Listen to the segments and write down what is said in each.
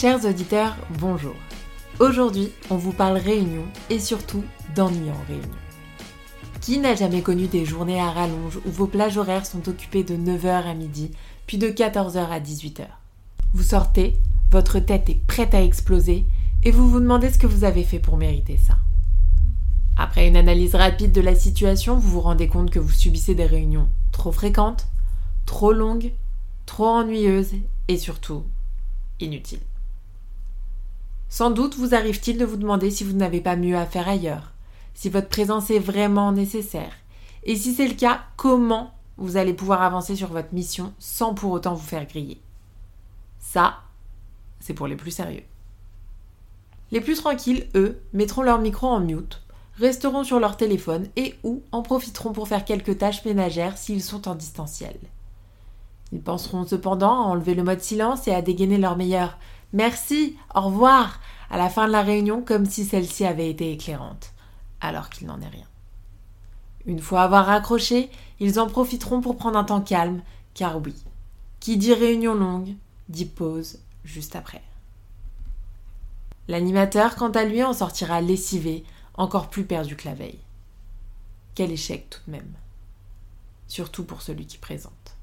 Chers auditeurs, bonjour. Aujourd'hui, on vous parle réunion et surtout d'ennui en réunion. Qui n'a jamais connu des journées à rallonge où vos plages horaires sont occupées de 9h à midi, puis de 14h à 18h Vous sortez, votre tête est prête à exploser et vous vous demandez ce que vous avez fait pour mériter ça. Après une analyse rapide de la situation, vous vous rendez compte que vous subissez des réunions trop fréquentes, trop longues, trop ennuyeuses et surtout inutiles. Sans doute vous arrive-t-il de vous demander si vous n'avez pas mieux à faire ailleurs, si votre présence est vraiment nécessaire, et si c'est le cas, comment vous allez pouvoir avancer sur votre mission sans pour autant vous faire griller? Ça, c'est pour les plus sérieux. Les plus tranquilles, eux, mettront leur micro en mute, resteront sur leur téléphone et ou en profiteront pour faire quelques tâches ménagères s'ils sont en distanciel. Ils penseront cependant à enlever le mode silence et à dégainer leur meilleur Merci, au revoir à la fin de la réunion comme si celle-ci avait été éclairante, alors qu'il n'en est rien. Une fois avoir raccroché, ils en profiteront pour prendre un temps calme, car oui, qui dit réunion longue, dit pause juste après. L'animateur, quant à lui, en sortira lessivé, encore plus perdu que la veille. Quel échec tout de même. Surtout pour celui qui présente.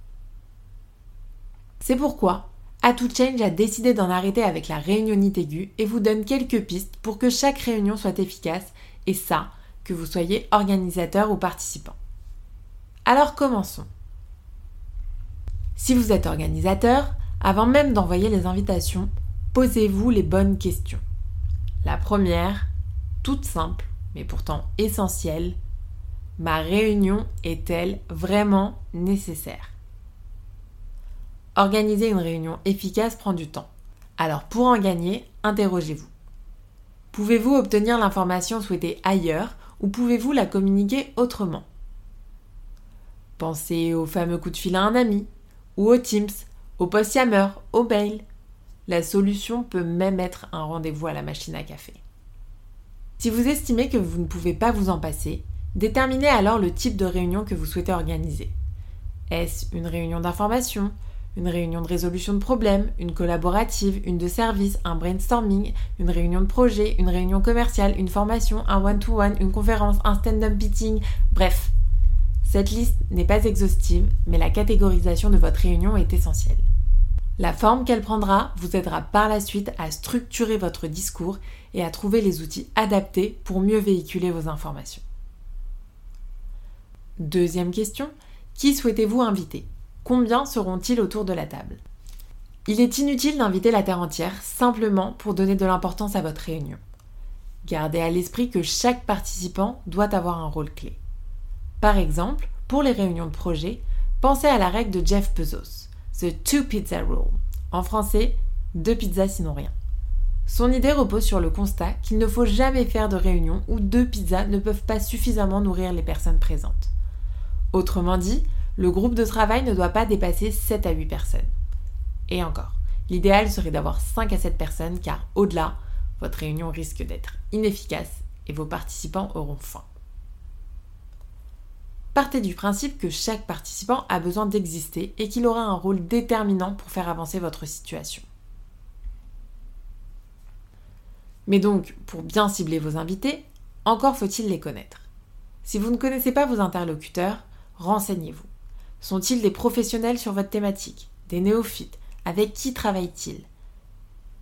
C'est pourquoi Change a décidé d'en arrêter avec la réunionnite aiguë et vous donne quelques pistes pour que chaque réunion soit efficace et ça, que vous soyez organisateur ou participant. Alors commençons. Si vous êtes organisateur, avant même d'envoyer les invitations, posez-vous les bonnes questions. La première, toute simple, mais pourtant essentielle, ma réunion est-elle vraiment nécessaire? Organiser une réunion efficace prend du temps. Alors pour en gagner, interrogez-vous. Pouvez-vous obtenir l'information souhaitée ailleurs ou pouvez-vous la communiquer autrement? Pensez au fameux coup de fil à un ami, ou au Teams, au post-yammer, au mail. La solution peut même être un rendez-vous à la machine à café. Si vous estimez que vous ne pouvez pas vous en passer, déterminez alors le type de réunion que vous souhaitez organiser. Est-ce une réunion d'information, une réunion de résolution de problèmes, une collaborative, une de service, un brainstorming, une réunion de projet, une réunion commerciale, une formation, un one-to-one, une conférence, un stand-up meeting, bref. Cette liste n'est pas exhaustive, mais la catégorisation de votre réunion est essentielle. La forme qu'elle prendra vous aidera par la suite à structurer votre discours et à trouver les outils adaptés pour mieux véhiculer vos informations. Deuxième question, qui souhaitez-vous inviter? Combien seront-ils autour de la table Il est inutile d'inviter la Terre entière simplement pour donner de l'importance à votre réunion. Gardez à l'esprit que chaque participant doit avoir un rôle clé. Par exemple, pour les réunions de projet, pensez à la règle de Jeff Bezos, The Two Pizza Rule. En français, deux pizzas sinon rien. Son idée repose sur le constat qu'il ne faut jamais faire de réunion où deux pizzas ne peuvent pas suffisamment nourrir les personnes présentes. Autrement dit, le groupe de travail ne doit pas dépasser 7 à 8 personnes. Et encore, l'idéal serait d'avoir 5 à 7 personnes car au-delà, votre réunion risque d'être inefficace et vos participants auront faim. Partez du principe que chaque participant a besoin d'exister et qu'il aura un rôle déterminant pour faire avancer votre situation. Mais donc, pour bien cibler vos invités, encore faut-il les connaître. Si vous ne connaissez pas vos interlocuteurs, renseignez-vous. Sont-ils des professionnels sur votre thématique? Des néophytes? Avec qui travaillent-ils?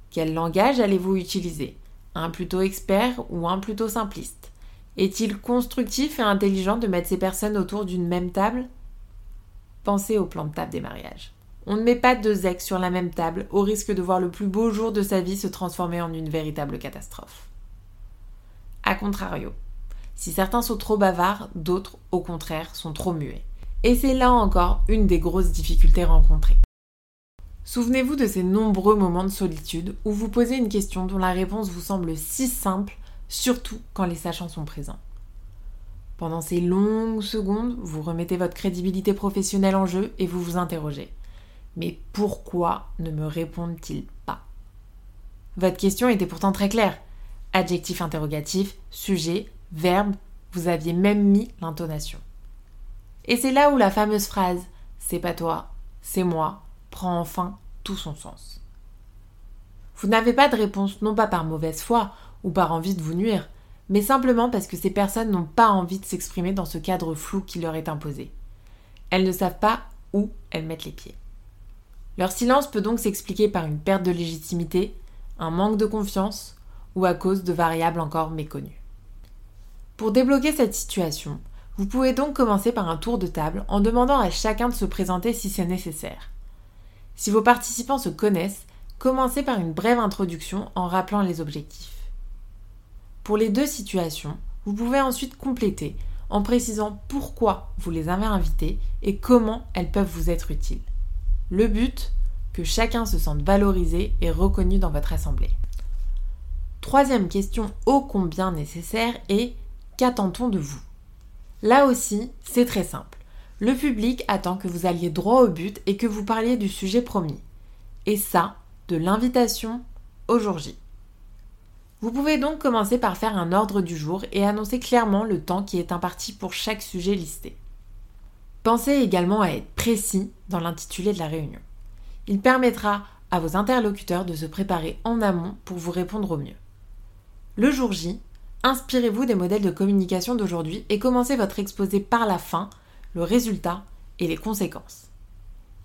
Quel langage allez-vous utiliser? Un plutôt expert ou un plutôt simpliste? Est-il constructif et intelligent de mettre ces personnes autour d'une même table? Pensez au plan de table des mariages. On ne met pas deux ex sur la même table au risque de voir le plus beau jour de sa vie se transformer en une véritable catastrophe. A contrario, si certains sont trop bavards, d'autres, au contraire, sont trop muets. Et c'est là encore une des grosses difficultés rencontrées. Souvenez-vous de ces nombreux moments de solitude où vous posez une question dont la réponse vous semble si simple, surtout quand les sachants sont présents. Pendant ces longues secondes, vous remettez votre crédibilité professionnelle en jeu et vous vous interrogez. Mais pourquoi ne me répondent-ils pas? Votre question était pourtant très claire. Adjectif interrogatif, sujet, verbe, vous aviez même mis l'intonation. Et c'est là où la fameuse phrase C'est pas toi, c'est moi prend enfin tout son sens. Vous n'avez pas de réponse non pas par mauvaise foi ou par envie de vous nuire, mais simplement parce que ces personnes n'ont pas envie de s'exprimer dans ce cadre flou qui leur est imposé. Elles ne savent pas où elles mettent les pieds. Leur silence peut donc s'expliquer par une perte de légitimité, un manque de confiance ou à cause de variables encore méconnues. Pour débloquer cette situation, vous pouvez donc commencer par un tour de table en demandant à chacun de se présenter si c'est nécessaire. Si vos participants se connaissent, commencez par une brève introduction en rappelant les objectifs. Pour les deux situations, vous pouvez ensuite compléter en précisant pourquoi vous les avez invités et comment elles peuvent vous être utiles. Le but, que chacun se sente valorisé et reconnu dans votre assemblée. Troisième question ô combien nécessaire est qu'attend-on de vous? Là aussi, c'est très simple. Le public attend que vous alliez droit au but et que vous parliez du sujet promis. Et ça, de l'invitation au jour J. Vous pouvez donc commencer par faire un ordre du jour et annoncer clairement le temps qui est imparti pour chaque sujet listé. Pensez également à être précis dans l'intitulé de la réunion. Il permettra à vos interlocuteurs de se préparer en amont pour vous répondre au mieux. Le jour J, inspirez-vous des modèles de communication d'aujourd'hui et commencez votre exposé par la fin, le résultat et les conséquences.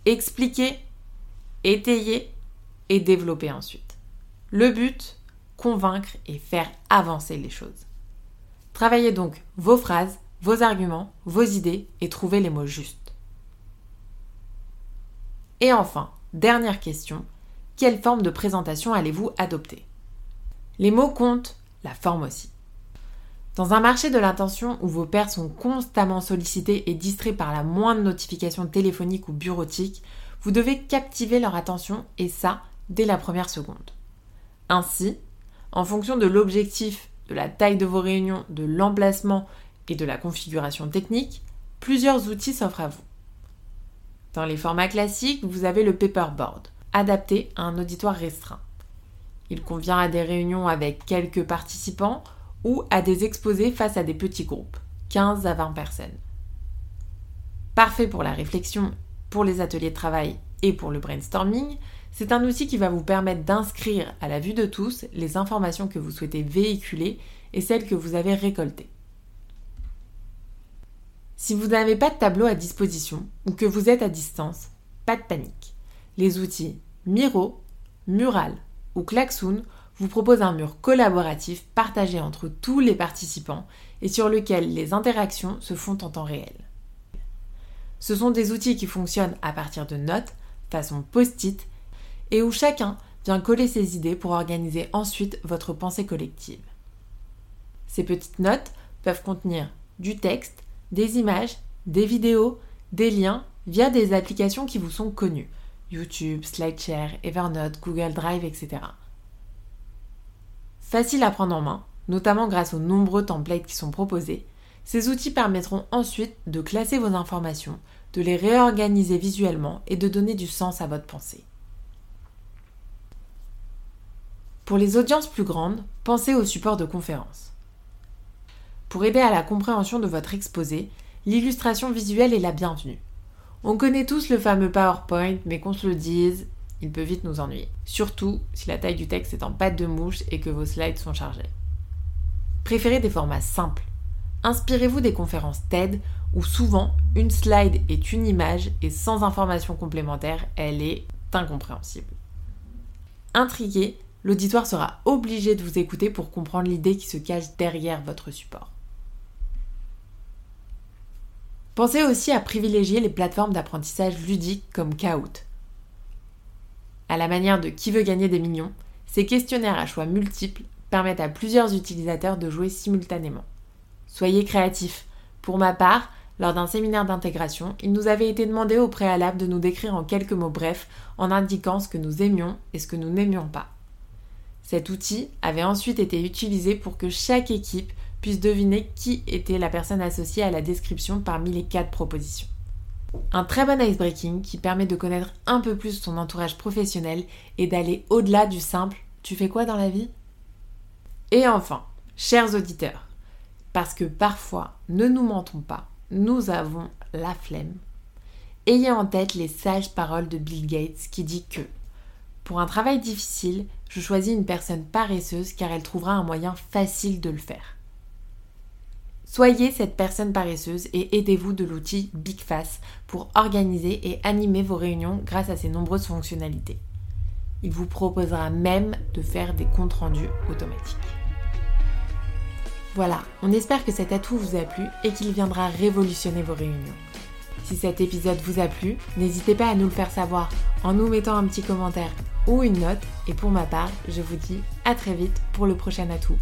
Expliquez, étayez et développez ensuite. Le but, convaincre et faire avancer les choses. Travaillez donc vos phrases, vos arguments, vos idées et trouvez les mots justes. Et enfin, dernière question, quelle forme de présentation allez-vous adopter? Les mots comptent, la forme aussi. Dans un marché de l'intention où vos pairs sont constamment sollicités et distraits par la moindre notification téléphonique ou bureautique, vous devez captiver leur attention et ça dès la première seconde. Ainsi, en fonction de l'objectif, de la taille de vos réunions, de l'emplacement et de la configuration technique, plusieurs outils s'offrent à vous. Dans les formats classiques, vous avez le paperboard, adapté à un auditoire restreint. Il convient à des réunions avec quelques participants ou à des exposés face à des petits groupes, 15 à 20 personnes. Parfait pour la réflexion, pour les ateliers de travail et pour le brainstorming, c'est un outil qui va vous permettre d'inscrire à la vue de tous les informations que vous souhaitez véhiculer et celles que vous avez récoltées. Si vous n'avez pas de tableau à disposition ou que vous êtes à distance, pas de panique. Les outils Miro, Mural ou Klaxoon vous proposent un mur collaboratif partagé entre tous les participants et sur lequel les interactions se font en temps réel. Ce sont des outils qui fonctionnent à partir de notes, façon post-it et où chacun vient coller ses idées pour organiser ensuite votre pensée collective. Ces petites notes peuvent contenir du texte, des images, des vidéos, des liens via des applications qui vous sont connues, YouTube, SlideShare, Evernote, Google Drive, etc. Facile à prendre en main, notamment grâce aux nombreux templates qui sont proposés, ces outils permettront ensuite de classer vos informations, de les réorganiser visuellement et de donner du sens à votre pensée. Pour les audiences plus grandes, pensez au support de conférence. Pour aider à la compréhension de votre exposé, l'illustration visuelle est la bienvenue. On connaît tous le fameux PowerPoint, mais qu'on se le dise, il peut vite nous ennuyer. Surtout si la taille du texte est en pâte de mouche et que vos slides sont chargés. Préférez des formats simples. Inspirez-vous des conférences TED où souvent une slide est une image et sans information complémentaire, elle est incompréhensible. Intrigué, l'auditoire sera obligé de vous écouter pour comprendre l'idée qui se cache derrière votre support. Pensez aussi à privilégier les plateformes d'apprentissage ludiques comme Kahoot. À la manière de Qui veut gagner des millions, ces questionnaires à choix multiples permettent à plusieurs utilisateurs de jouer simultanément. Soyez créatifs. Pour ma part, lors d'un séminaire d'intégration, il nous avait été demandé au préalable de nous décrire en quelques mots brefs en indiquant ce que nous aimions et ce que nous n'aimions pas. Cet outil avait ensuite été utilisé pour que chaque équipe puisse deviner qui était la personne associée à la description parmi les quatre propositions. Un très bon icebreaking qui permet de connaître un peu plus son entourage professionnel et d'aller au-delà du simple Tu fais quoi dans la vie? Et enfin, chers auditeurs, parce que parfois, ne nous mentons pas, nous avons la flemme. Ayez en tête les sages paroles de Bill Gates qui dit que Pour un travail difficile, je choisis une personne paresseuse car elle trouvera un moyen facile de le faire. Soyez cette personne paresseuse et aidez-vous de l'outil BigFast pour organiser et animer vos réunions grâce à ses nombreuses fonctionnalités. Il vous proposera même de faire des comptes rendus automatiques. Voilà, on espère que cet atout vous a plu et qu'il viendra révolutionner vos réunions. Si cet épisode vous a plu, n'hésitez pas à nous le faire savoir en nous mettant un petit commentaire ou une note. Et pour ma part, je vous dis à très vite pour le prochain atout.